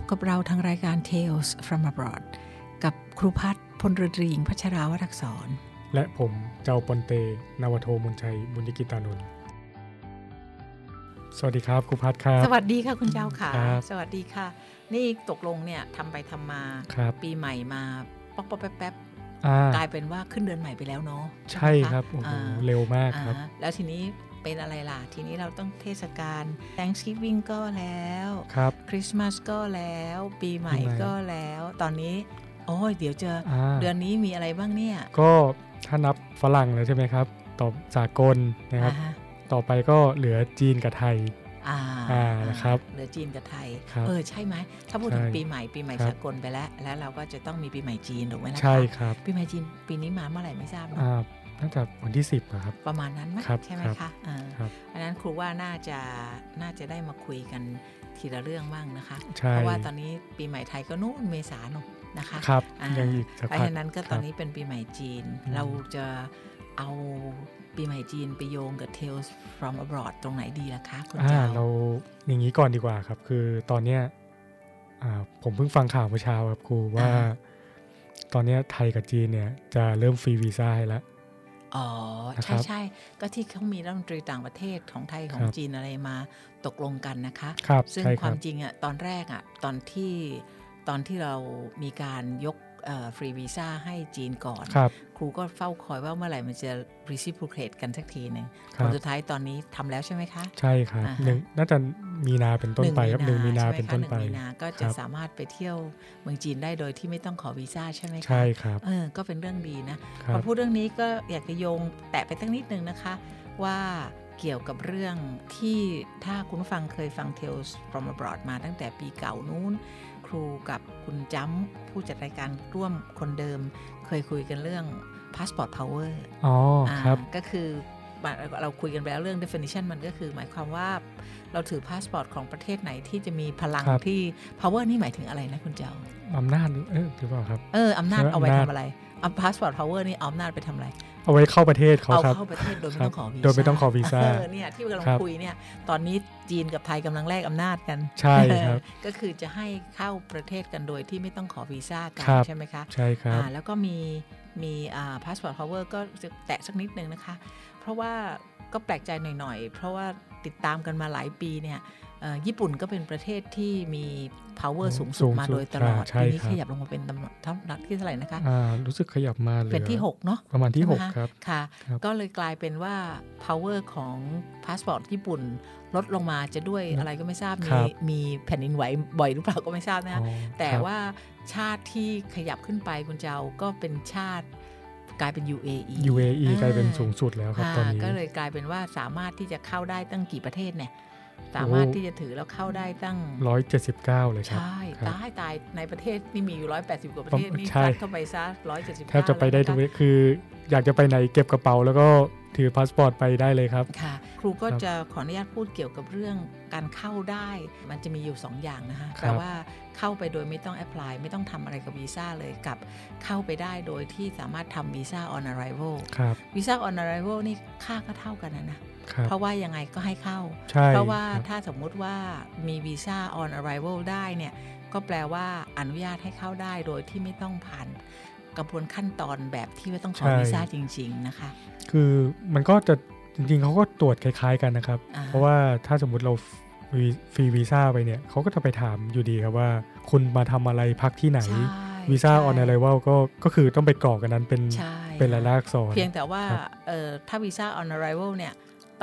พบกับเราทางรายการ Tales from Abroad กับครูพัฒน์พลเรือตรีหญิงพัชราวรักษร และผมเจ้าปอนเตนาวโทมนชัย บุญยกิตานนท์สวัสดีครับครูพัฒน์ครับ สวัสดีค่ะคุณเจ้าค่ะครับสวัสดีค่ะ นี่ตกลงเนี่ยทำไปทำมาครับปีใหม่มาป๊อกป๊อกแป๊บแป๊บอ่ากลายเป็นว่าขึ้นเดือนใหม่ไปแล้วเนาะใช่ไหมะครับโอ้โหอ่าเร็วมากอ่าครับ แล้วทีนี้ เป็นอะไรล่ะ ทีนี้เราต้องเทศกาล Thanksgiving ก็แล้วครับคริสต์มาสก็แล้ว ปีใหม่ปีใหม่ก็แล้ว ตอนนี้โอ้ยเดี๋ยวจะอ่าเดือนนี้มีอะไรบ้างเนี่ย ก็ถ้านับฝรั่งแล้วใช่ไหมครับ ต่อสากลนะครับอ่าฮะต่อไปก็เหลือจีนกับไทยอ่าอ่านะครับเหลือจีนกับไทยครับเออใช่ไหมถ้าพูดถึงใช่ปีใหม่ปีใหม่ครับสากลไปแล้ว แล้วเราก็จะต้องมีปีใหม่จีนถูกไหมนะคะใช่ครับ ปีใหม่จีนปีนี้มาเมื่อไหร่ไม่ทราบเนอะอ่า น่าจะวันที่ 10อะครับประมาณนั้นไหมครับใช่ไหมครับคะอ่าครับอันนั้นครูว่าน่าจะน่าจะได้มาคุยกันทีละเรื่องบ้างนะคะใช่เพราะว่าตอนนี้ปีใหม่ไทยก็นู่นเมษาเนอะนะคะครับอ่ายังอีกสักเพราะพักฉะนั้นก็ตอนนี้เป็นปีใหม่จีนอืมเราจะเอาปีใหม่จีนไปโยงกับ Tales from abroad ตรงไหนดีล่ะคะคุณอ่าเจ้าเราอย่างนี้ก่อนดีกว่าครับ คือตอนเนี้ยอ่าผมเพิ่งฟังข่าวเมื่อเช้าครับครูว่าอ่าตอนเนี้ยไทยกับจีนเนี่ยจะเริ่มฟรีวีซ่าให้แล้ว อ๋อนะคใช่รับใช่ก็ที่เขามีรัฐมนตรีต่างประเทศของไทยของครับจีนอะไรมาตกลงกันนะคะครับซึ่งใช่คครัวาบมจริงอะตอนแรกอะตอนที่ตอนที่เรามีการยก ฟรีวีซ่าให้จีนก่อนครับครูก็เฝ้าคอยว่าเมื่อไหร่มันจะ reciprocate กันสักทีหนึ่งคผรัลบสุดท้ายตอนนี้ทำแล้วใช่ไหมคะ ใช่ครับอ่าฮะหนึ่งน่าจะมีนาเป็นต้นไปครับหนึ่งมีนาใช่ไหเป็นต้นคะไปหงมีนาก็จะครับสามารถไปเที่ยวเมืองจีนได้โดยที่ไม่ต้องขอวีซ่าใช่ไหมคะใช่ครับเออก็เป็นเรื่องดีนะครัพอบพูดเรื่องนี้ก็อยากจะโยงแตะไปตั้งนิดนึงนะคะ ว่าเกี่ยวกับเรื่องที่ถ้าคุณผู้ฟังเคยฟัง Tales from abroad มาตั้งแต่ปีเก่านู้นค รูกับคุณจ้ำผู้จัดรายการร่วมคนเดิม เคยคุยกันเรื่อง passport power อ๋อครับอ่าก็คือเราคุยกันไปแล้วเรื่อง definition มันก็คือ หมายความว่าเราถือพาสปอร์ตของประเทศไหนที่จะมีพลังครับที่ power นี่หมายถึงอะไรนะคุณเจ้าอำนาจเออหรือเปล่าครับ เอออำนาจใช่ไหมเอาไว้อำนาจทำอะไรเอาพาสปอร์ต power นี่เอาอำนาจไปทำอะไร เอาไว้เข้าประเทศเขาเอาครับเข้าประเทศโดยไม่ครับต้องขอวีซ่าโดยไม่ต้องขอวีซ่าเออเนี่ยที่กำลังครับคุยเนี่ยตอนนี้จีนกับไทยกำลังแลกอำนาจกัน ใช่ครับ ก็คือจะให้เข้าประเทศกันโดยที่ไม่ต้องขอวีซ่ากันครับใช่ไหมคะใช่ครับอ่าแล้วก็มีมีอ่า passport power ก็จะแตะสักนิดนึงนะคะ เพราะว่าก็แปลกใจหน่อยๆ เพราะว่าติดตามกันมาหลายปีเนี่ยเอ่อ ญี่ปุ่นก็เป็นประเทศที่มี power สูงสุดมาโดยตลอดใช่ปีนี้ครับขยับลงมาเป็นตำแหน่งเท่านัดที่เท่าไหร่นะคะอ่ารู้สึกขยับมาเหลือเป็นที่ 6 เนาะประมาณที่ใช่ไหม6คะครับค่ะครับก็เลยกลายเป็นว่า power ของพาสปอร์ตญี่ปุ่นลดลงมาจะด้วยอะไรก็ไม่ทราบคมีรับมีแผ่นดินไหวบ่อยหรือเปล่าก็ไม่ทราบนะอ๋อแต่ครับว่าชาติที่ขยับขึ้นไปคุณเจ้าก็เป็นชาติกลายเป็น UAE UAE กลายเป็นออสูงสุดแล้วครับค่ะตอนนี้ก็เลยกลายเป็นว่าสามารถที่จะเข้าได้ตั้งกี่ประเทศเนี่ย สามารถโอ้ที่จะถือแล้วเข้าได้ตั้งร้อยเจ็ดสิบเก้าเลยครับ ใช่ครับตายตายในประเทศนี่มีอยู่ร้อยแปดสิบกว่าประเทศนี่ใช่ซัดเข้าไปซะร้อยเจ็ดสิบแทบจะไปได้ทุกเวคืออยากจะไปไหนเก็บกระเป๋าแล้วก็ถือพาสปอร์ตไปได้เลยครับ ค่ะรูก็ครับจะขออนุญาตพูดเกี่ยวกับเรื่องการเข้าได้ มันจะมีอยู่ 2 อย่างนะคะครับแปลว่าเข้าไปโดยไม่ต้อง apply ไม่ต้องทำอะไรกับวีซ่าเลยกับเข้าไปได้โดยที่สามารถทำวีซ่า on arrival ครับวีซ่า on arrival นี่ค่าก็เท่ากันนะนะครับ เพราะว่ายังไงก็ให้เข้าใช่เพราะว่าครับถ้าสมมุติว่ามีวีซ่า on arrival ได้เนี่ยก็แปลว่าอนุญาตให้เข้าได้โดยที่ไม่ต้องผ่านกระบวนขั้นตอนแบบที่ว่าต้องขอวีซ่าจริง ๆนะคะ คือมันก็จะจริงๆเขาก็ตรวจคล้าย ๆกันนะครับอ่าเพราะว่าถ้าสมมุติเราฟรีฟรีวีซ่าไปเนี่ยเขาก็จะไปถามอยู่ดีครับว่า คุณมาทำอะไรพักที่ไหนใช่วีซ่าใช่ on arrival ก็ก็คือต้องไปกรอกกันนั้นเป็นใช่เป็นลายลักษณ์อักษรเพียงแต่ว่าครับเอ่อถ้าวีซ่า on arrival เนี่ย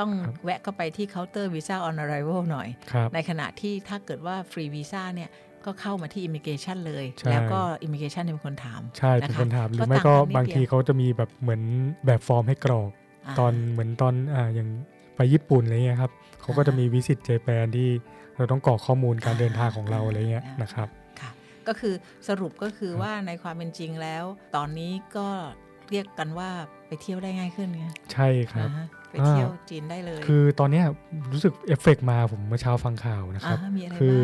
ต้องครับแวะเข้าไปที่เคาน์เตอร์วีซ่า on arrival หน่อยครับในขณะที่ถ้าเกิดว่าฟรีวีซ่าเนี่ยก็เข้ามาที่ immigration เลยใช่แล้วก็ immigration เป็นคนถาม ใช่เป็นนะคะคนถาม หรือก็ไม่ก็ต่างกันนิดบางทีเดียวเขาจะมีแบบเหมือนแบบฟอร์มให้กรอกาตอนเหมือนตอนอ่าอย่างไปญี่ปุ่นอะไรเงี้ยครับเขาก็จะมีวิสิตเจแปนที่เราต้องกรอกข้อมูลการเดินทางของเราอะไรเงี้ยนะครับค่ะก็คือสรุปก็คือว่าในความเป็นจริงแล้ว ตอนนี้ก็เรียกกันว่าไปเที่ยวได้ง่ายขึ้นไงใช่ครับอ่าฮะ ไปเที่ยวจีนได้เลย คือตอนเนี้ยรู้สึกเอฟเฟกต์มาผมเมื่อเช้าฟังข่าวนะครับอ่ามีอะไรคือ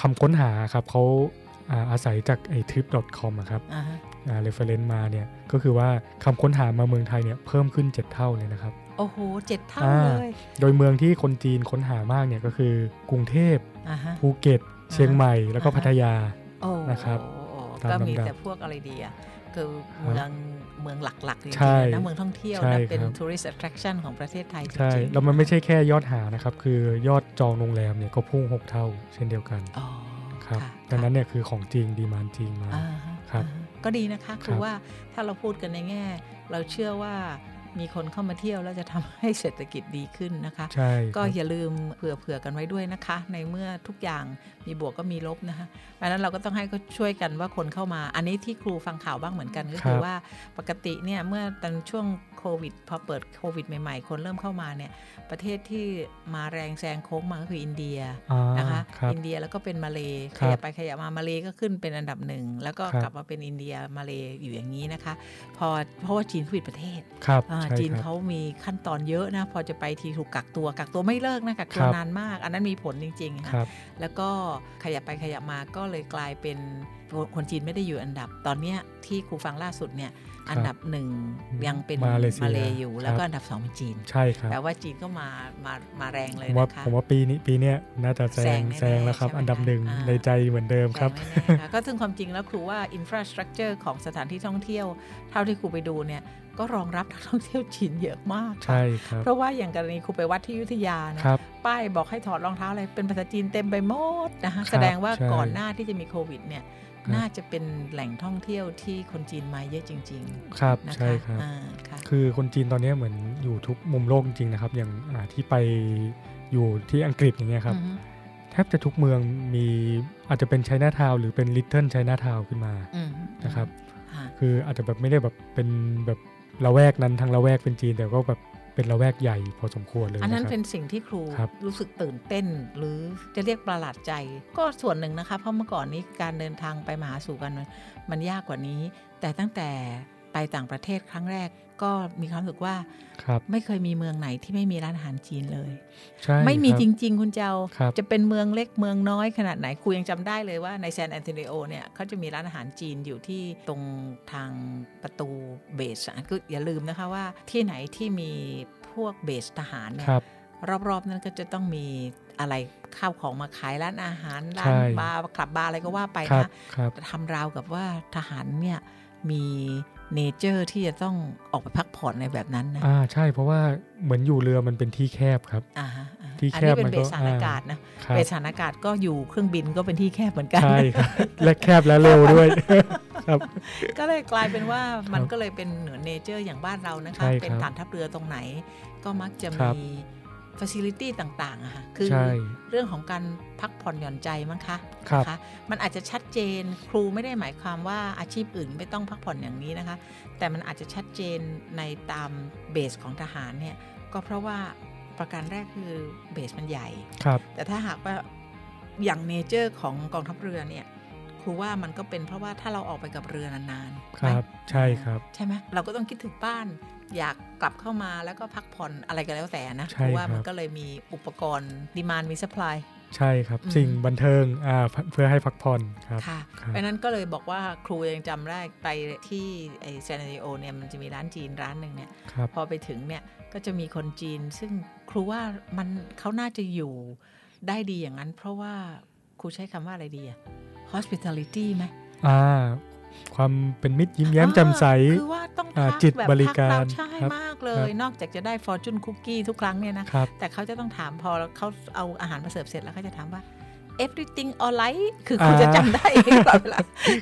บ้างคำค้นหาครับเขาอ่าอาศัยจากไอ้ trip.com อะครับอ่าฮะอ่า reference มาเนี่ยก็คือว่าคำค้นหามาเมืองไทยเนี่ยเพิ่มขึ้น 7 เท่าเลยนะครับ โอ้โหเจ็ดเท่าอ่าเลย โดยเมืองที่คนจีนค้นหามากเนี่ยก็คือกรุงเทพอ่าฮะภูเก็ต เชียงใหม่ แล้วก็อ่าฮะพัทยาโอ้นะครับตามก็มีลำดับแต่พวกอะไรดีอะคือครับเมือง เมืองหลักๆจริงใช่ๆนะเมืองท่องเที่ยวใช่นะเป็นครับ tourist attraction ของประเทศไทยจริงๆใช่แล้วมันไม่ใช่แค่ยอดหานะครับ คือยอดจองโรงแรมเนี่ยก็พุ่ง 6 เท่า เช่นเดียวกันอ๋อครับค่ะดังนั้นเนี่ยคือของจริงดีมานจริงมาอ่าฮะครับอ่าฮะก็ดีนะคะคืครัอบว่าถ้าเราพูดกันในแง่ เราเชื่อว่ามีคนเข้ามาเที่ยวแล้วจะทำให้เศรษฐกิจดีขึ้นนะคะใช่ก็ครับอย่าลืมเผื่อๆกันไว้ด้วยนะคะ ในเมื่อทุกอย่างมีบวกก็มีลบนะคะ ดังนั้นเราก็ต้องให้เขาช่วยกันว่าคนเข้ามา อันนี้ที่ครูฟังข่าวบ้างเหมือนกันก็คือครับว่าปกติเนี่ยเมื่อตอนช่วงโควิดพอเปิดโควิดใหม่ๆ คนเริ่มเข้ามาเนี่ยประเทศที่มาแรงแซงโค้งมาก็คืออินเดียอ่านะคะครับอินเดียแล้วก็เป็นมาเลขครับยับไปขยับมามาเลก็ขึ้นเป็นอันดับหนึ่งแล้วก็ครับกลับมาเป็นอินเดียมาเลอยู่อย่างนี้นะคะ พอเพราะว่าจีนเขาปิดประเทศครับอ่าใช่จีนครับเขามีขั้นตอนเยอะนะพอจะไปทีถูกกักตัวกักตัวไม่เลิกนะกักตัวครับนานมาก อันนั้นมีผลจริงๆคค่ะรับแล้วก็ขยับไปขยับมาก็เลยกลายเป็นคนจีนไม่ได้อยู่อันดับ ตอนนี้ที่ครูฟังล่าสุดเนี่ยอันดับหนึ่งยังเป็นมาเลเซียมาเลอยู่ แล้วก็ครับอันดับสองเป็นจีน ใช่ครับแปลว่าจีนก็มามามาแรงเลยผมว่านะคะผมว่าปีนี้ปีเนี้ยน่าจะแซแซงงแน่ๆแซงแล้วครับใช่ไหมอันดับหนึ่งอ่าในใจเหมือนเดิมครับแรงแน่ๆค่ะก็ซึ่งความจริงแล้วครูว่า infrastructure ของสถานที่ท่องเที่ยว เท่าที่ครูไปดูเนี่ยก็รองรับนักท่องเที่ยวจีนเยอะมากค่ะใช่ครับเพราะว่าอย่างกรณีครูไปวัดที่อยุธยานะครับป้ายบอกให้ถอดรองเท้าอะไรเป็นภาษาจีนเต็มไปหมดนะคะครับแสดงว่าใช่ก่อนหน้าที่จะมีโควิดเนี่ยครับ น่าจะเป็นแหล่งท่องเที่ยวที่คนจีนมาเยอะจริงครับๆนะใช่คะครับอ่าค่ะคือคนจีนตอนเนี้ยเหมือนอยู่ทุกมุมโลกจริงๆนะครับ อย่างอ่าที่ไปอยู่ที่อังกฤษอย่างเงี้ยครับอือฮึแทบจะทุกเมืองมีอาจจะเป็นไชน่าทาวหรือเป็นลิตเทิลไชน่าทาวขึ้นมาอืมนะครับค่ะคืออาจจะแบบไม่ได้แบบเป็นแบบละแวกนั้นทั้งละแวกเป็นจีนแต่ก็แบบ เป็นละแวกใหญ่พอสมควรเลยอันนั้นนะครับเป็นสิ่งที่ครูครับรู้สึกตื่นเต้น หรือจะเรียกประหลาดใจ ก็ส่วนหนึ่งนะคะเพราะเมื่อก่อนนี้การเดินทางไปมาหาสู่กันมันมันยากกว่านี้ แต่ตั้งแต่ ไปต่างประเทศครั้งแรกก็มีความรู้สึกว่าครับไม่เคยมีเมืองไหนที่ไม่มีร้านอาหารจีนเลยใช่ไม่มีครับจริง ๆ คุณเจ้าครับจะเป็นเมืองเล็กเมืองน้อยขนาดไหนครูยังจำได้เลยว่าใน San Antonio เนี่ยเขาจะมีร้านอาหารจีนอยู่ที่ตรงทางประตูbase อะก็อย่าลืมนะคะว่าที่ไหนที่มีพวก base ทหารเนี่ยครับรอบๆ นั้นก็จะต้องมีอะไรข้าวของมาขายร้านอาหารร้าน ใช่ บาร์คลับบาร์อะไรก็ว่าไปครับนะครับทำราวกับว่าทหารเนี่ยมี nature ที่จะต้องออกไปพักผ่อนในแบบนั้นนะอ่าใช่เพราะว่าเหมือนอยู่เรือมันเป็นที่แคบครับอ่าฮะอ่าที่แคบ อันนี้มันก็เป็น base ฐานอากาศนะครับ base ฐานอากาศก็อยู่เครื่องบินก็เป็นที่แคบเหมือนกันใช่ครับและแคบและเร็วด้วยครับก็เลยกลายเป็นว่ามันก็เลยเป็นเหนือ nature อย่างบ้านเรานะคะใช่ครับเป็นฐานทัพเรือตรงไหน ก็มักจะครัมี facility ต่างๆอะค่ะคือใช่เรื่องของการพักผ่อนหย่อนใจมั้งคะครับนะคะ มันอาจจะชัดเจนครูไม่ได้หมายความว่าอาชีพอื่นไม่ต้องพักผ่อนอย่างนี้นะคะ แต่มันอาจจะชัดเจนในตาม base ของทหารเนี่ยก็เพราะว่าประการแรกคือ base มันใหญ่ครับ แต่ถ้าหากว่าอย่างเนเจอร์ของกองทัพเรือเนี่ยครูว่ามันก็เป็นเพราะว่าถ้าเราออกไปกับเรือนานๆครับไหมใช่ครับ ใช่ไหมเราก็ต้องคิดถึงบ้าน อยากกลับเข้ามาแล้วก็พักผ่อนอะไรก็แล้วแต่นะใช่เพราะว่าครับมันก็เลยมีอุปกรณ์ดีมานมีสป라이ใช่ครับอืมสิ่งบันเทิงอ่าเพื่อให้พักผ่อนครับค่ะครับเพราะฉะนั้นก็เลยบอกว่าครูยังจำได้ไปที่ไอเซนติโอเนี่ยมันจะมีร้านจีนร้านหนึ่งเนี่ยครับพอไปถึงเนี่ยก็จะมีคนจีน ซึ่งครูว่ามันเขาน่าจะอยู่ได้ดีอย่างนั้น เพราะว่าครูใช้คำว่าอะไรดีอะ hospitality ไหมอ่า ความเป็นมิตรยิ้มแย้มแจ่มใสอ่าคือว่าต้องอ่าทักจิตแบบบริการทัเใช่ครับมากเลครัยบนอกจากจะได้ fortune cookie ทุกครั้งเนี่ยนะครับแต่เขาจะต้องถามพอเขาเอาอาหารมาเสิร์ฟเสร็จแล้วเขาจะถามว่า everything alright คือคุณอ่าจะจำได้เองตลอดเวลา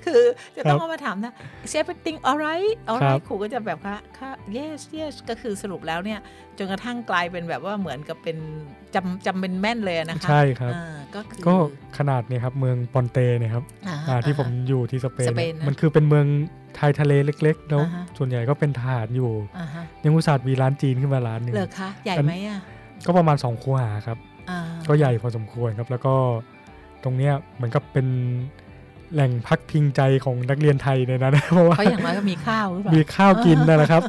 คือจะต้องครับเอามาถามนะ is everything alright ครั alright บครูก็จะแบบค่ะค่ะ yes yes ก็คือสรุปแล้วเนี่ย จนกระทั่งกลายเป็นแบบว่าเหมือนกับเป็นจำจำเป็นแม่นเลยนะคะ ใช่ครับอ่าก็คือก็ขนาดเนี่ยครับเมืองปอนเตเนี่ยครับอ่าอ่าที่ผมอ่าอยู่ที่สเปนสเปนเนี่ยนะมันคือเป็นเมืองชายทะเลเล็กๆแล้วอ่าฮะส่วนใหญ่ก็เป็นทหารอยู่อ่าฮะยังอุตส่าห์มีร้านจีนขึ้นมาร้านหนึ่งเหรอคะใหญ่อันไหมอะ ก็ประมาณสองคูหาครับอ่าก็ใหญ่พอสมควรครับ แล้วก็ ตรงเนี้ยเหมือนกับเป็นแหล่งพักพิงใจของนักเรียนไทยในนั้นเพราะว่าเพราะอย่างน้อยก็มีข้าวหรือเปล่ามีข้าวกินนั่นแหละครับ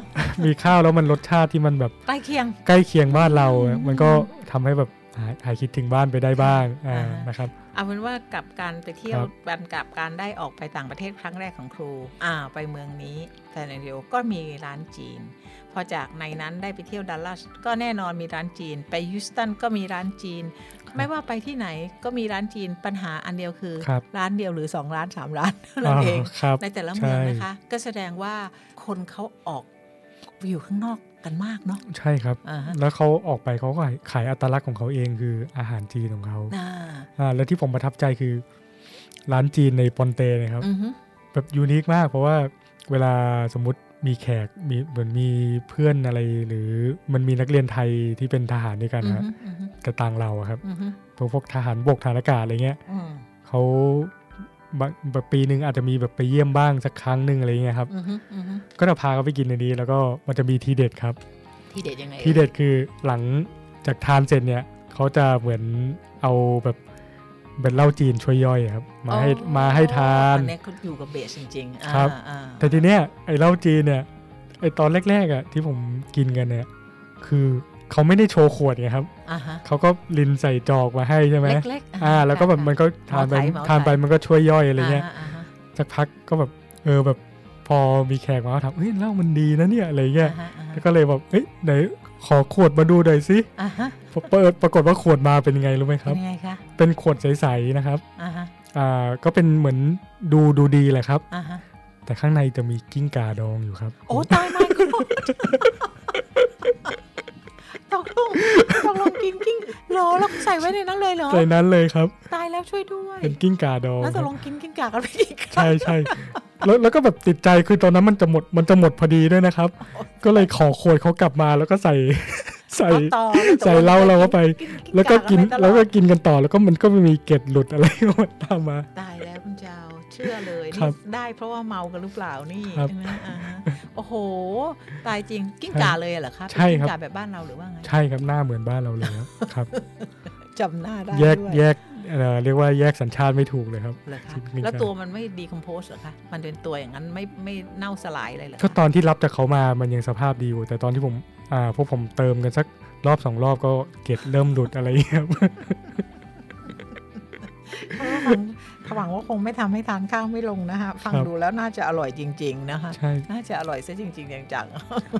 มีข้าวแล้วมันรสชาติที่มันแบบใกล้เคียงใกล้เคียงบ้านเราอืมมันก็ทำให้แบบหายหายคิดถึงบ้านไปได้บ้างอ่าอ่าฮะนะครับเอาเป็นว่ากับการไปเที่ยวครับกันกับการได้ออกไปต่างประเทศครั้งแรกของครูอ่าไปเมืองนี้แซนดิโอก็มีร้านจีน พอจากในนั้นได้ไปเที่ยวดัลลัสก็แน่นอนมีร้านจีน ไปฮิวสตันก็มีร้านจีน ไม่ว่าไปที่ไหนก็มีร้านจีนปัญหาอันเดียวคือครับร้านเดียวหรือ 2 ร้าน 3 ร้านเท่านั้นเองาครับในแต่ละเมืองใช่นะคะ ก็แสดงว่าคนเขาออกอยู่ข้างนอกกันมากเนาะใช่ครับอ่าฮะแล้วเขาออกไปเขาก็ขายขายอัตลักษณ์ของเขาเองคืออาหารจีนของเขาอ่าอ่าแล้วที่ผมประทับใจคือร้านจีนในปอนเตนะครับอือฮึแบบยูนิคมาก เพราะว่าเวลาสมมติ มีแขกมีเหมือนมีเพื่อนอะไร หรือมันมีนักเรียนไทยที่เป็นทหารด้วยกันอือฮะฮึอือฮึกระต่างเราอะครับอือฮึพวกพวกทหารบกทหารอากาศอะไรเงี้ยอืมเขาบางแบบปีหนึ่งอาจจะมีแบบไปเยี่ยมบ้างสักครั้งหนึ่งอะไรเงี้ยครับอือฮึอือฮึก็จะพาเขาไปกินในนี้แล้วก็มันจะมีทีเด็ดครับ ที่เด็ดยังไงทีเด็ดคือหลังจากทานเสร็จเนี่ยเขาจะเหมือนเอาแบบ เป็นเหล้าจีนช่วยย่อยครับ มาให้อ๋อมาให้ทานอันนี้เขาอยู่กับเบสจริงๆอ่าครับอ่าแต่ทีเนี้ยไอ้เหล้าจีนเนี่ยไอ้ตอนแรกๆอะที่ผมกินกันเนี่ย คือเขาไม่ได้โชว์ขวดไงครับอ่าฮะเขาก็ลินใส่จอกมาให้ใช่ไหมเล็กๆอ่า แล้วก็แบบมันก็ทานไปเหมาไถเหมาไถทานไปมันก็ช่วยย่อยอะไรเงี้ยาฮาฮะสักพักก็แบบเออแบบพอมีแขกมาเขาถามเฮ้ยเหล้ามันดีนะเนี่ยอะไรเงี้ยอ่าฮะอ่าฮะแล้วก็เลยแบบเอ้ยไหน ขอขวดมาดูหน่อยสิอ่าฮะพอเปิดปรากฏว่าขวดมาเป็นยังไงรู้ไหมคเป็รับนยังไงคะ เป็นขวดใสๆนะครับ อ่าฮะ อ่า ก็เป็นเหมือนดูดูดีแหละครับ อ่าฮะ แต่ข้างในจะมีกิ้งก่าดองอยู่ครับ โอ้ตายมาก คุณตกลงตกลงกินกิ้งเหรอแล้วใส่ไว้ในนั้นเลยเหรอ ในนั้นเลยครับ ตายแล้วช่วยด้วย เป็นกิ้งก่าดองแล้วคตรักบลงกินกิ้งก่ากันไปกี่ครั้งใช่ใช่แล้วแล้วก็แบบติดใจคือตอนนั้นมันจะหมดมันจะหมดพอดีด้วยนะครับ ก็เลยขอขวดเขากลับมาแล้วก็ใส่ใส่เอาต่อแล้วตกลงใส่เหล้าเราเข้าไปนแล้วก็กินาแล้วไปตก็อดกินกันต่อแล้วก็มันก็ไม่มีเกล็ดหลุดอะไรตามมาตายแล้วคุณเจ้า เชื่อเลยครันี่บได้เพราะว่าเมากันหรือเปล่านี่ครับใช่ไหมอ่าฮะโอ้โห ตายจริงกิ้งก่าเลยเหรอครับใช่ครับกิ้งก่าแบบบ้านเราหรือว่าไงใช่ครับหน้าเหมือนบ้านเราเลยครับครับจำหน้าได้แยกด้วยแยกเอ่อเรียกว่าแยกสัญชาติไม่ถูกเลยครับเหรอคะกิ้งก่าแล้วตัวมันไม่ดีคอมโพสเหรอคะ มันเป็นตัวอย่างนั้นไม่ไม่เน่าสลายเลยเหรอคะก็ตอนที่รับจากเขามามันยังสภาพดีอยู่ แต่ตอนที่ผมอ่าพวกผมเติมกันสักรอบสองรอบก็เกล็ดเริ่มหลุดอะไรอย่างเงี้ยครับ หวังว่าคงไม่ทำให้ทานข้าวไม่ลงนะคะฟังครับดูแล้วน่าจะอร่อยจริง ๆ นะคะใช่น่าจะอร่อยซะจริงๆจัง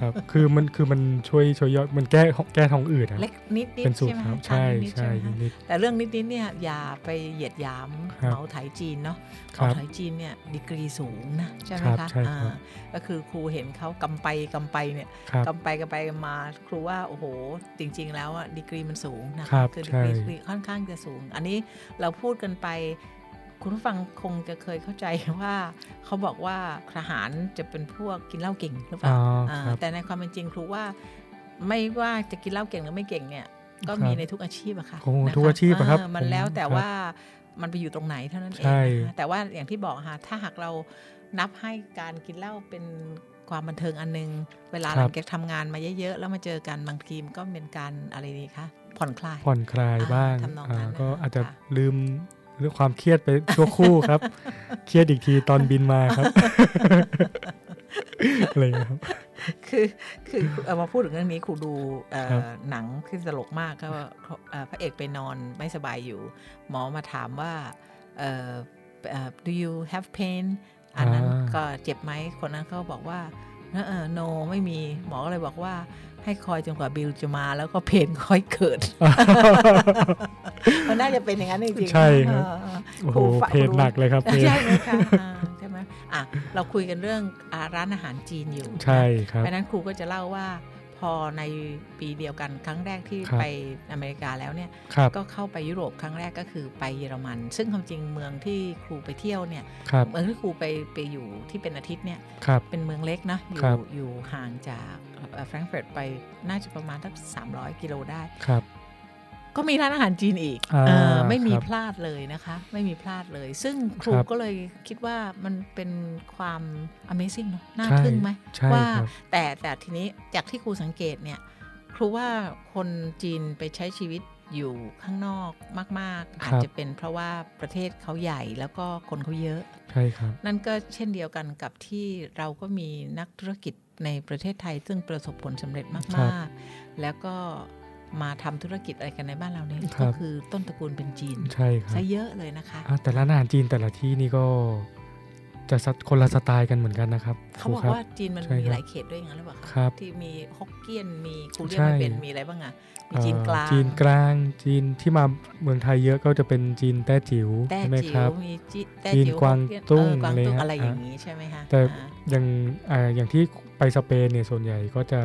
ครับคือมันคือมันช่วยช่วยย่อยมันแก้แก้ท้องอืดอะๆเล็กนิดๆเป็นสูตใช่รไหมครับคะใช่ทานนิดๆใช่ไหมคะนิดแต่เรื่องนิดๆเนี่ยอย่าไปเหยียดหยามครับเหมาไถจีนเนาะคเหรับมาไถจีนเนี่ยดีกรีสูงนะใช่ไหมครับคะใช่ครับอ่าก็คือครูเห็นเขากำไปกำไปเนี่ยครับกำไปกำไปมาครูว่าโอ้โหจริง ๆ แล้วอะดีกรีมันสูงนะครับอดีใช่กรีค่อนข้างจะสูง อันนี้เราพูดกันไป คุณผู้ฟังคงจะเคยเข้าใจว่าเขาบอกว่าทหารจะเป็นพวกกินเหล้าเก่งหรือเปอ๋ล่าออ่าครับแต่ในความเป็นจริงครูว่าไม่ว่าจะกินเหล้าเก่งหรือไม่เก่งเนี่ย ก็ครับมีในทุกอาชีพอะค่ะโอ้นะคะทุกอาชีพอะครับเมันผมแล้วแต่ครับว่ามันไปอยู่ตรงไหนเท่านั้นเองใช่นะคะแต่ว่าอย่างที่บอกค่ะถ้าหากเรานับให้การกินเหล้าเป็นความบันเทิงอันนึง เวลาหลังจากทำงานมาเยอะๆ แล้วมาเจอกันบางทีมนก็เป็นการอะไรดีคะผ่อนคลายผ่อนคลายอ่าบ้างทำนองอ่านั้นก็นะคะอาจจะค่ะลืม เรื่องความเครียดไปชั่วครู่ครับ เครียดอีกทีตอนบินมาครับอะไรอย่างเงี้ยครับ คือคือเอามาพูดถึงเรื่องนี้ครูดูเอ่อครับหนังที่ตลกมากก็ว่าเอ่อพระเอกไปนอนไม่สบายอยู่ หมอมาถามว่าเอ่อเอ่อ do you have pain อันนั้นอ่าก็เจ็บไหมคนนั้นเขาบอกว่าเออเออ no ไม่มีหมอก็เลยบอกว่า ให้คอยจนกว่าบิลจะมาแล้วก็เพนค่อยเกิด มันน่าจะเป็นอย่างนั้นจริงๆใช่ครับเออเออโอ้โหครูฝากเพลหนักเลยครับเพลใช่ไหมคะอ่าใช่ไหมอะเราคุยกันเรื่องอ่าร้านอาหารจีนอยู่ใช่ครับเพราะฉะนั้นครูก็จะเล่าว่า พอในปีเดียวกันครั้งแรกที่ครับไปอเมริกาแล้วเนี่ยครับก็เข้าไปยุโรปครั้งแรกก็คือไปเยอรมัน ซึ่งความจริงเมืองที่ครูไปเที่ยวเนี่ยครับเมืองที่ครูไปไปอยู่ที่เป็นอาทิตย์เนี่ยครับเป็นเมืองเล็กนะอครัยู่บอยู่ห่างจากแฟรงก์เฟิร์ตไปน่าจะประมาณสัก300 กิโลได้ครับ ก็มีร้านอาหารจีนอีกอ่าเออไม่มีครับพลาดเลยนะคะ ไม่มีพลาดเลย ซึ่งครูครับก็เลยคิดว่ามันเป็นความ Amazing เนอะน่าใช่ทึ่งไหมใช่ว่าครับแต่แต่ทีนี้จากที่ครูสังเกตเนี่ย ครูว่าคนจีนไปใช้ชีวิตอยู่ข้างนอกมาก ๆ อาจจะเป็นเพราะว่าประเทศเขาใหญ่แล้วก็คนเขาเยอะ ใช่ครับ นั่นก็เช่นเดียวกันกับที่เราก็มีนักธุรกิจในประเทศไทย ซึ่งประสบผลสำเร็จครัมากบๆแล้วก็ มาทำธุรกิจอะไรกันในบ้านเราเนี่ยครัก็บคือต้นตระกูลเป็นจีนใช่ครับซะเยอะเลยนะคะอะแต่ร้านอาหารจีนแต่ละที่นี่ก็จะสัดคนละสไตล์กันเหมือนกันนะครับ เขาบอกครูว่าจีนมันใช่มีครับหลายเขตด้วยอย่างนั้นหรือเปล่าะครับที่มีฮกเกี้ยนมีครูเรียกใช่ไม่เป็นมีอะไรบ้างอะมีจีนกลางเอ่อจีนกลางจีนที่มาเมืองไทยเยอะก็จะเป็นจีนแต้จิ๋วแต้ใช่ไหมจิ๋ครัวบมีจีแต้จีนจิ๋วกวางฮเยนตุ้งเออกวางตุ้งอะไรอะไรอย่างฮะนี้ใช่ไหมคะแต่อ่าอย่างอ่าอย่างที่ไปสเปนเนี่ยส่วนใหญ่ก็จะ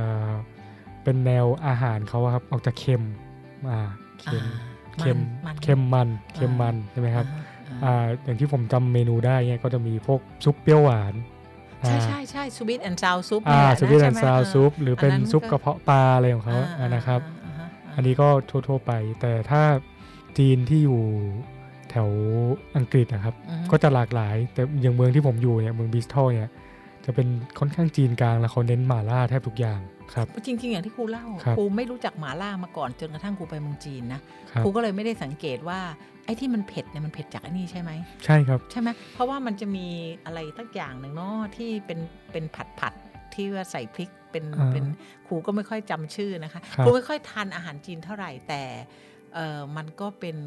เป็นแนวอาหารเขาอะครับออกจากเค็มอ่าเค็มอ่าเค็มมันเค็มมันเค็มอ่ามัมันใช่ไหมครับอ่าอ่าอย่างที่ผมจำเมนูได้เนี่ยก็จะมีพวกซุปเปรี้ยวหวานใช่อ่าใช่ใช่ซูบิทแอนซาวซุปอ่าเนี่ยซูบินะแอนใช่ไหมซาวเออซุปหรือเป็นอันนั้นซุปก็กระเพาะปลาอะไรของเขาอ่าอ่านะครับอ่าอ่าอันนี้ก็ทั่วๆไป แต่ถ้าจีนที่อยู่แถวอังกฤษนะครับอือฮึก็จะหลากหลาย แต่อย่างเมืองที่ผมอยู่เนี่ยเมืองบิสทอลเนี่ย จะเป็นค่อนข้างจีนกลางแล้วเขาเน้นหม่าล่าแทบทุกอย่างครับจริงๆ อย่างที่ครูเล่าครับครูไม่รู้จักหมาล่ามาก่อนจนกระทั่งครูไปเมืองจีนนะครับครูก็เลยไม่ได้สังเกตว่าไอ้ที่มันเผ็ดเนี่ยมันเผ็ดจากไอ้นี่ใช่ไหมใช่ครับใช่ไหมเพราะว่ามันจะมีอะไรสักอย่างหนึ่งเนาะที่เป็นเป็นผัดผัดๆที่ว่าใส่พริกเป็นอ่าเป็นครูก็ไม่ค่อยจำชื่อนะคะครับครูไม่ค่อยทานอาหารจีนเท่าไหร่แต่เออมันก็เป็น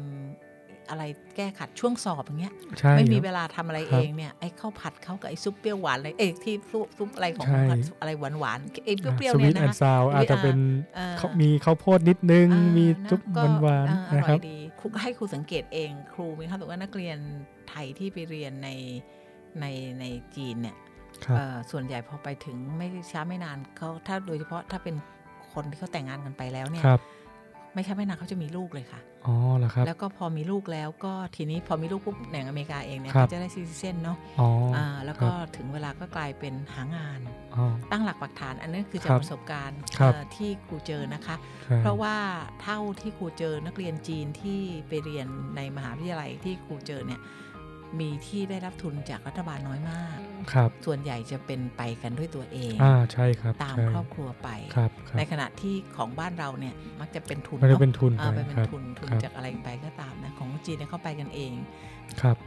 อะไรแก้ขัดช่วงสอบอย่างเงี้ยใช่ไม่มีครับเวลาทำอะไรครัเอบงเนี่ยไอ้ข้าวผัดเขากับไอ้ซุปเปรี้ยวหวานอะไรเอ้ยที่ซุปซุปอะไรของใช่อะไรหวานหวานๆไอ้เปรี้ยวสๆวีเนี่ยทแอนนะซาวอาจจะเป็นเออเขามีข้าวโพดนิดนึงอ่ามีนะซุปก็หวานเออๆนะครับออยดีครูก็ให้ครูสังเกตเองครูมีความรู้สึกว่านักเรียนไทยที่ไปเรียนในในในจีนเนี่ยครับเอ่อส่วนใหญ่พอไปถึงไม่ช้าไม่นานเขาถ้าโดยเฉพาะถ้าเป็นคนที่เขาแต่งงานกันไปแล้วเนี่ยครับ ไม่ช้าไม่นานเขาจะมีลูกเลยค่ะอ๋อเหรอครับแล้วก็พอมีลูกแล้วก็ทีนี้พอมีลูกปุ๊บในอเมริกาเองเนี่ยครับเขาจะได้ซิติเซนเนาะอ๋อออ่าแล้วก็ถึงเวลาก็กลายเป็นหางานอ๋อตั้งหลักปักฐานอันนั้นคือจากครับประสบการณ์ครับเอ่อที่ครูเจอนะคะใช่เพราะว่าเท่าที่ครูเจอนักเรียนจีนที่ไปเรียนในมหาวิทยาลัยที่ครูเจอเนี่ย มีที่ได้รับทุนจากรัฐบาลน้อยมาก ครับ ส่วนใหญ่จะเป็นไปกันด้วยตัวเอง อ่าใช่ครับตามใช่ครอบครัวไป ครับครับ ในขณะที่ของบ้านเราเนี่ยมักจะเป็นทุนไม่ได้เนาะเป็นทุนอ่าไปไปเป็นครับทุนทุนครับ จากอะไรไปก็ตามนะของจีนเนี่ยเขาไปกันเอง ครับ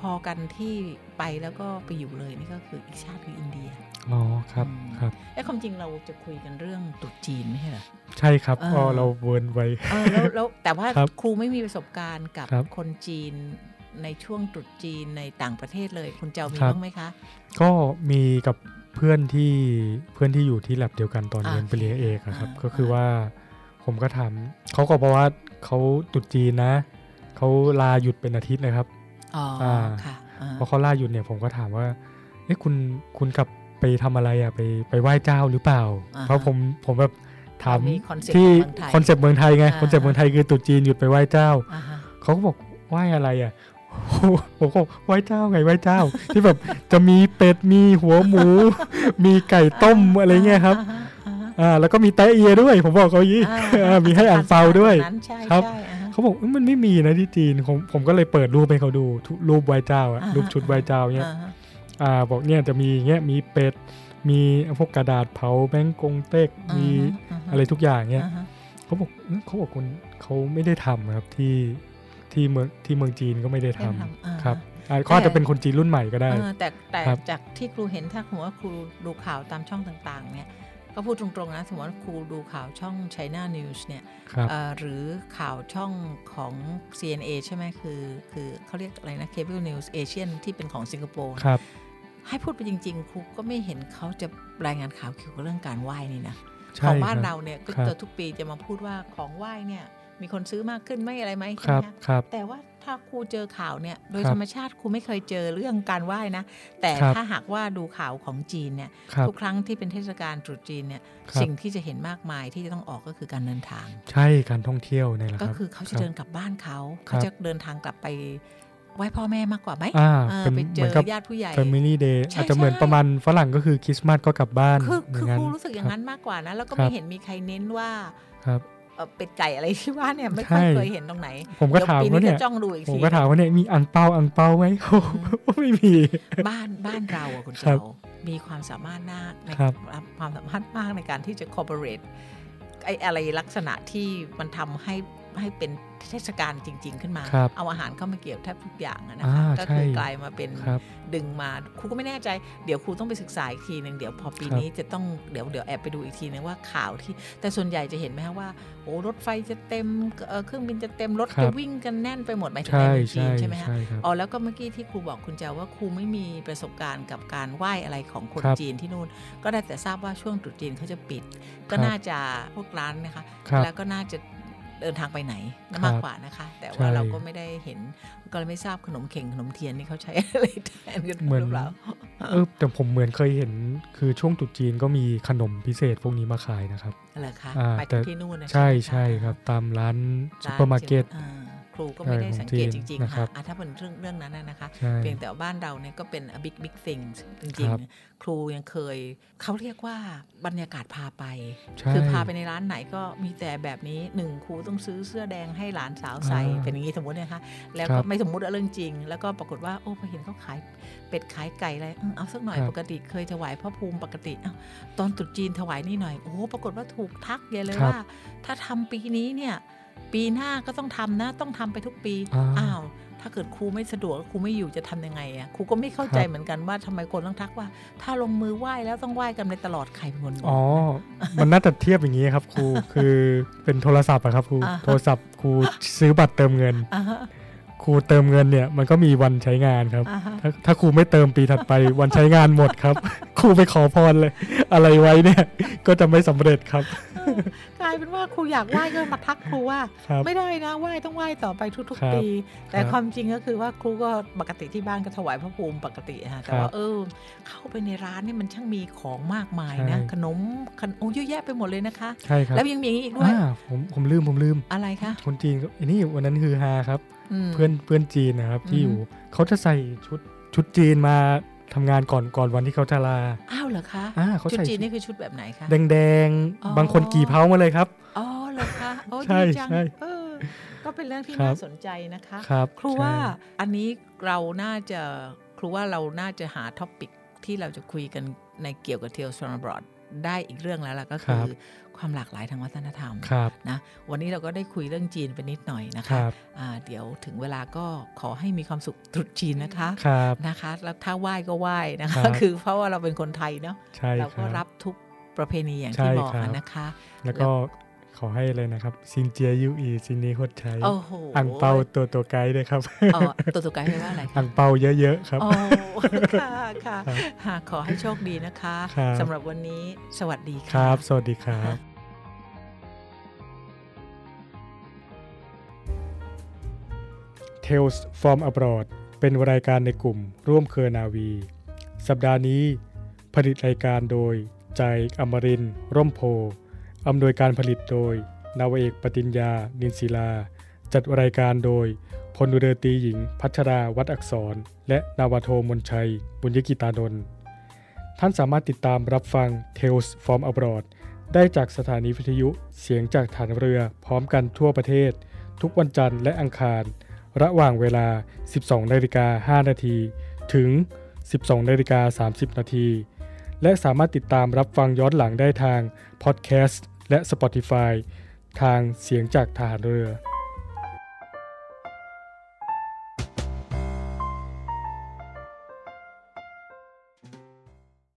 พอๆกันที่ไปแล้วก็ไปอยู่เลยนี่ก็คืออีกชาติคืออินเดีย อ๋อ ครับ อืม ครับไอ้ความจริงเราจะคุยกันเรื่องตรุษจีนไม่ใช่เหรอ ใช่ครับเอออ๋อเราเวิร์นไว้ เออแล้วแล้วแต่ว่าครับครูไม่มีประสบการณ์กับครับ คนจีน ในช่วงตรุษจีนในต่างประเทศเลย คุณเจ้ามีครับบ้างไหมคะ ก็มีกับเพื่อนที่เพื่อนที่อยู่ที่แลบเดียวกันตอนอ่าเรียนปริญญาเอกอะครับอ่าก็คือว่าผมก็ถามเขาก็บอกว่าเขาตรุษจีนนะเขาลาหยุดเป็นอาทิตย์เลยครับอ๋ออาค่ะอ่าพอเขาลาหยุดเนี่ยผมก็ถามว่าเอ้คุณคุณกลับไปทำอะไรอะไปไปไหว้เจ้าหรือเปล่า เพราะผมผมแบบถามมี concept ที่ของเมืองไทย concept เมืองไทยไงอ่า concept เมืองไทยคือตรุษจีนหยุดไปไหว้เจ้าอ่าฮะเขาก็บอกไหว้อะไรอะ ผมก็บอกไหว้เจ้าไงไหว้เจ้า ที่แบบจะมีเป็ดมีหัวหมู มีไก่ต้มอะไรเงี้ยครับอ่าฮะอ่าฮะอ่าแล้วก็มีแต๊ะเอียด้วย ผมบอกเขาอย่างนี้อ่าอ่ามีให้อั่งเปาด้วยนั้นใช่ครับใช่อ่าฮะเขาบอกเอ้ยมันไม่มีนะที่จีนผมผมก็เลยเปิดรูปให้เขาดูทุกรูปไหว้เจ้าอะอ่าฮะรูปชุดไหว้เจ้าเนี้ยอ่าฮะอ่าบอกเนี่ยจะมีเงี้ยมีเป็ดมีพวกกระดาษเผาแบงกงเต็กมีาฮะอะไรทุกอย่างเนี้ยอ่าฮะเขาบอกเอ้ยเขาบอกคนเขาไม่ได้ทำครับที่ ที่เมืองที่เมืองจีนก็ไม่ได้ไม่ทำได้ทำอ่าครับอ่าเขาอาจจะเป็นคนจีนรุ่นใหม่ก็ได้เออแต่แต่ครับจากที่ครูเห็นถ้าสมมติว่าครูดูข่าวตามช่องต่างๆ เนี่ยก็พูดตรงๆนะสมมติว่าครูดูข่าวช่อง China News เนี่ยครับเอ่อหรือข่าวช่องของ CNA ใช่ไหมคือคือเขาเรียกอะไรนะ Cable News Asian ที่เป็นของสิงคโปร์ครับให้พูดไปจริง ๆ ครูก็ไม่เห็นเขาจะรายงานข่าวเกี่ยวกับเรื่องการไหว้นี่นะใช่ของบ้านคบเราเนี่ยก็ครับจะทุกปีจะมาพูดว่าของไหว้เนี่ย มีคนซื้อมากขึ้นไหม่อะไรไหมคใช่รัไหบมคะครับแต่ว่าถ้าครูเจอข่าวเนี่ยโดยครับธรรมชาติครูไม่เคยเจอเรื่องการไหว้นะ แต่ครับถ้าหากว่าดูข่าวของจีนเนี่ยครับทุกครั้งที่เป็นเทศกาลตรุษจีนเนี่ยครับสิ่งที่จะเห็นมากมายที่จะต้องออกก็คือการเดินทาง ใช่การท่องเที่ยวเนี่ยแหละคก็รับคือเขาจะรับเดินกลับบ้านเขาครัเขาบจะเดินทางกลับไปไหว้พ่อแม่มากกว่าไหมอ่าเออเป็นไปเหเจมือนอกับญาติผู้ใหญ่ Family Day ใช่อาจจะเหมือนใช่ประมาณฝรั่งก็คือคริสต์มาสก็กลับบ้าน คือคืออย่างคนั้นรูรู้สึกอย่างนั้นมากกว่านะ แล้วก็ครัไม่บเห็นมีใครเน้นว่าครับ เอ่อเป็ดไก่อะไรที่ว่าเนี่ยไม่ค่อยใช่เคยเห็นตรงไหน ผมก็เดี๋ยวถามปีว่านี้เนี่ยจะจ้องดูอีกผมทีก็ถามว่าเนี่ยมีอังเปาอังเปาไหมไม่มีบ้านบ้านเราอะคุณครัเจ้าบมีความสามารถมากในครับความสามารถมากในการที่จะ cooperate ไอ้อะไรลักษณะที่มันทำให้ ให้เป็นเทศกาลจริง ๆ ขึ้นมาครับเอาอาหารเข้ามาเกี่ยวแทบทุกอย่างอะนะคะอ่าก็คือใช่กลายมาเป็นครับดึงมาครูก็ไม่แน่ใจเดี๋ยวครูต้องไปศึกษาอีกทีหนึ่งเดี๋ยวพอปีครับนี้จะต้องเดี๋ยวเดี๋ยวแอบไปดูอีกทีนึงว่าข่าวที่แต่ส่วนใหญ่จะเห็นไหมคะว่าโอ้รถไฟจะเต็มเอ่อเครื่องบินจะเต็มรถครัจะบวิ่งกันแน่นไปหมดหมายถึงใช่ในเมืองจีใช่นใช่ไหมคะใช่ครับอ๋อแล้วก็เมื่อกี้ที่ครูบอกคุณเจ้าว่าครูไม่มีประสบการณ์กับการไหว้อะไรของคนครับจีนที่นู่น ก็ได้แต่ทราบว่าช่วงตรุษจีนเขาจะปิด ก็ครับน่าจะพวกร้านนะคะครับแล้วก็น่าจะ เดินทางไปไหนครับมากกว่านะคะ แต่ว่าใช่เราก็ไม่ได้เห็นก็เลยไม่ทราบขนมเข่งขนมเทียนนี่เขาใช้อะไรแทนกันเหมือนหรือเปล่าเออแต่ผมเหมือนเคยเห็นคือช่วงตรุษจีนก็มีขนมพิเศษพวกนี้มาขายนะครับอะไรคะอ่าไปแต่ถึงที่นู่นนะใช่ไหมะใช่ครับ ตามร้านซูร้นเปอร์มาร์เก็ตอ่า ครูก็ไม่ได้ใช่ของสังเกตจีจนริงนะๆครัค่ะบอะถ้าเป็นเรื่องเรื่องนั้นน่ะนะคะใช่เพียงแต่ว่าบ้านเราเนี่ยก็เป็น a big big things จริงครับๆครูยังเคย เขาเรียกว่าบรรยากาศพาไปใช่คือพาไปในร้านไหนก็มีแต่แบบนี้หนึ่งครูต้องซื้อเสื้อแดงให้หลานสาวใส่อ่าเป็นอย่างนี้สมมตินะคะแล้วครัก็บไม่สมมุติว่าเรื่องจริง แล้วก็ปรากฏว่าโอ้พอเห็นเขาขายเป็ดขายไก่อะไรอืมเอาสักหน่อยครับปกติเคยถวายพระภูมิปกติอ้าวตอนตรุษจีนถวายนี่หน่อยโอ้ปรากฏว่าถูกทักเยอะเลยครับว่า ถ้าทำปีนี้เนี่ย ปีหน้าก็ต้องทำนะ ต้องทำไปทุกปีอ่าอ้าว ถ้าเกิดครูไม่สะดวกครูไม่อยู่จะทำยังไงอะครูก็ไม่เข้าใจครับเหมือนกันว่าทำไมคนต้องทักว่า ถ้าลงมือไหว้แล้วต้องไหว้กันไปตลอดใครเป็นคนบอกอ๋อ มันน่าจะเทียบอย่างนี้ครับครูคือเป็นโทรศัพท์อะครับครูอ่าฮะโทรศัพท์ครูซื้อบัตรเติมเงินอ่าฮะ ครูเติมเงินเนี่ยมันก็มีวันใช้งานครับอ่าฮะถ้าถ้าครูไม่เติมปีถัดไปวันใช้งานหมดครับ ครูไปขอพรเลย อะไรไว้เนี่ยก็จะไม่สำเร็จครับเออกลายเป็นว่าครูอยากไหว้ก็มาทักครูว่าครับไม่ได้นะไหว้ต้องไหว้ต่อไปทุกครับๆปี แต่ครับความจริงก็คือว่าครูก็ปกติที่บ้านก็ถวายพระภูมิปกติฮะแต่ครัว่าบเออ เข้าไปในร้านนี่มันช่างมีของมากมายนะใช่ขนมขนโอ้เยอะแยะไปหมดเลยนะคะใช่ครับแล้วยังมีอย่างนี้อีกด้วยอ่าผมผมลืมผมลืมอะไรคะคนจีนก็อันนี้วันนั้นคือฮาครับม เพื่อนเพื่อนจีนนะครับ ที่อือมยู่เขาจะใส่ชุดชุดจีนมาทำงานก่อนก่อนวันที่เขาจะลา อ้าวเหรอคะอ่าเขาชุดใส่จีนนี่คือชุดแบบไหนคะแดงแดงๆอ๋อบางคนกี่เผามาเลยครับ อ๋อเหรอคะโอ้ใช่ดีจังใช่เออก็เป็นเรื่องที่ครับน่าสนใจนะคะครับครูว่าใช่อันนี้เราน่าจะครูว่าเราน่าจะหาท็อปิกที่เราจะคุยกันในเกี่ยวกับเทลส from abroad ได้อีกเรื่องแล้วล่ะก็คือความหลากหลายทางวัฒนธรรมครับนะวันนี้เราก็ได้คุยเรื่องจีนไปนิดหน่อยนะคคะรับอ่าเดี๋ยวถึงเวลาก็ขอให้มีความสุขตรุษจีนนะคะครับนะคะ แล้วถ้าไหว้ก็ไหว้นะครัคะบคือเพราะว่าเราเป็นคนไทยเนาะใช่เราคก็รับรับทุกประเพณีอย่างใช่ที่บอกครับอะนะคะ แล้วก็ ขอให้เลยนะครับซินเจียยูอีซินนี้โคตรใช้โอ้โหอังเปาตัวตัวไกด์ด้วยครับอ๋อตัวตัวไกด์แปลว่าอะไรคะอังเปาเยอะๆครับโอ้ค่ะค่ะครับค่ะ ขอให้โชคดีนะคะครับสำหรับวันนี้สวัสดีคค่ะรับ สวัสดีครับ Tales from Abroad เป็นรายการในกลุ่มร่วมเครือนาวี สัปดาห์นี้ ผลิตรายการโดยใจายอมรินทร์ร่มโพธิ์ อำนวยการผลิตโดย นาวเอกปติญญา นินศิลา จัดรายการโดยพลเรือตีหญิง พัชราวัดอักษร และนาวโทมนชัย บุญยกิตานนท์ท่านสามารถติดตามรับฟัง Tales from Abroad ได้จากสถานีวิทยุเสียงจากฐานเรือพร้อมกันทั่วประเทศ ทุกวันจันทร์และอังคาร ระหว่างเวลา 12นาฬิกา5นาทีถึง 12นาฬิกา30นาทีและสามารถติดตามรับฟังย้อนหลังได้ทางพอดแคสต์ และ Spotify ทางเสียงจากฐานเรือ